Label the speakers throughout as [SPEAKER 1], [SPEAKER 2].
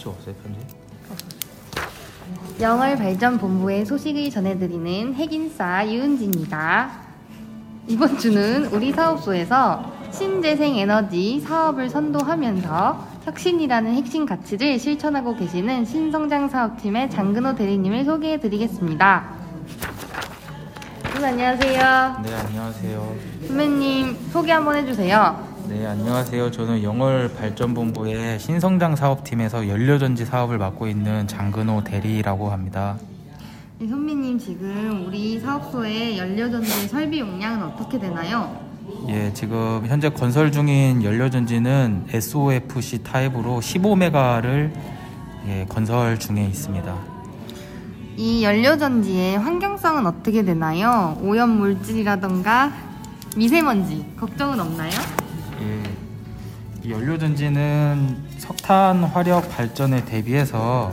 [SPEAKER 1] 편지 없어요 편지?
[SPEAKER 2] 영월 발전 본부의 소식을 전해드리는 핵인싸 유은지입니다. 이번 주는 우리 사업소에서 신재생 에너지 사업을 선도하면서 혁신이라는 핵심 가치를 실천하고 계시는 신성장 사업팀의 장근호 대리님을 소개해 드리겠습니다. 선생님 안녕하세요.
[SPEAKER 1] 네 안녕하세요.
[SPEAKER 2] 선배님 소개 한번 해주세요.
[SPEAKER 1] 네 안녕하세요. 저는 영월 발전본부의 신성장 사업팀에서 연료전지 사업을 맡고 있는 장근호 대리라고 합니다.
[SPEAKER 2] 네, 선배님 지금 우리 사업소의 연료전지 설비 용량은 어떻게 되나요?
[SPEAKER 1] 예 지금 현재 건설 중인 연료전지는 SOFC 타입으로 15메가를 예, 건설 중에 있습니다.
[SPEAKER 2] 이 연료전지의 환경성은 어떻게 되나요? 오염 물질이라던가 미세먼지 걱정은 없나요?
[SPEAKER 1] 예, 이 연료 전지는 석탄 화력 발전에 대비해서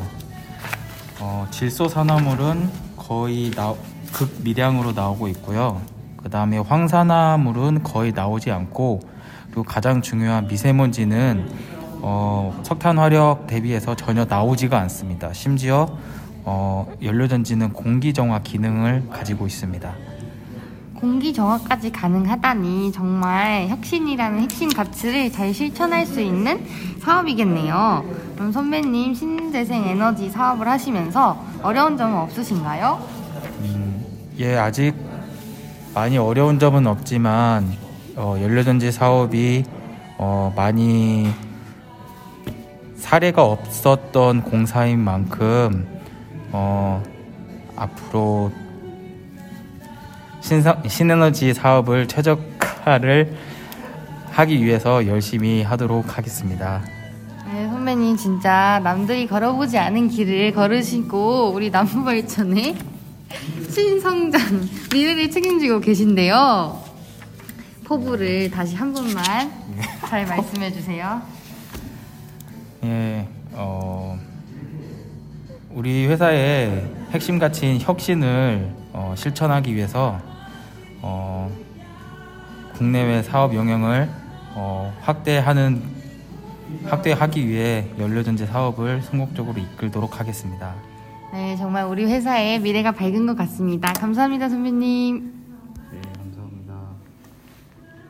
[SPEAKER 1] 어, 질소 산화물은 거의 나, 극미량으로 나오고 있고요. 그 다음에 황산화물은 거의 나오지 않고 그리고 가장 중요한 미세먼지는 어, 석탄 화력 대비해서 전혀 나오지가 않습니다. 심지어 어, 연료전지는 공기 정화 기능을 가지고 있습니다.
[SPEAKER 2] 공기 정화까지 가능하다니 정말 혁신이라는 핵심 가치를 잘 실천할 수 있는 사업이겠네요. 그럼 선배님 신재생 에너지 사업을 하시면서 어려운 점은 없으신가요?
[SPEAKER 1] 음, 예, 아직 많이 어려운 점은 없지만 어, 연료전지 사업이 어, 많이 사례가 없었던 공사인 만큼 어, 앞으로 신상, 신에너지 사업을 최적화를 하기 위해서 열심히 하도록 하겠습니다.
[SPEAKER 2] 네, 선배님 진짜 남들이 걸어보지 않은 길을 걸으시고 우리 남부발전의 신성장 미래를 책임지고 계신데요. 포부를 다시 한 번만 잘 말씀해 주세요.
[SPEAKER 1] 예, 어, 우리 회사의 핵심 가치인 혁신을 어, 실천하기 위해서 어, 국내외 사업 영향을 어, 확대하는 확대하기 위해 연료전지 사업을 성공적으로 이끌도록 하겠습니다.
[SPEAKER 2] 네, 정말 우리 회사의 미래가 밝은 것 같습니다. 감사합니다, 선배님.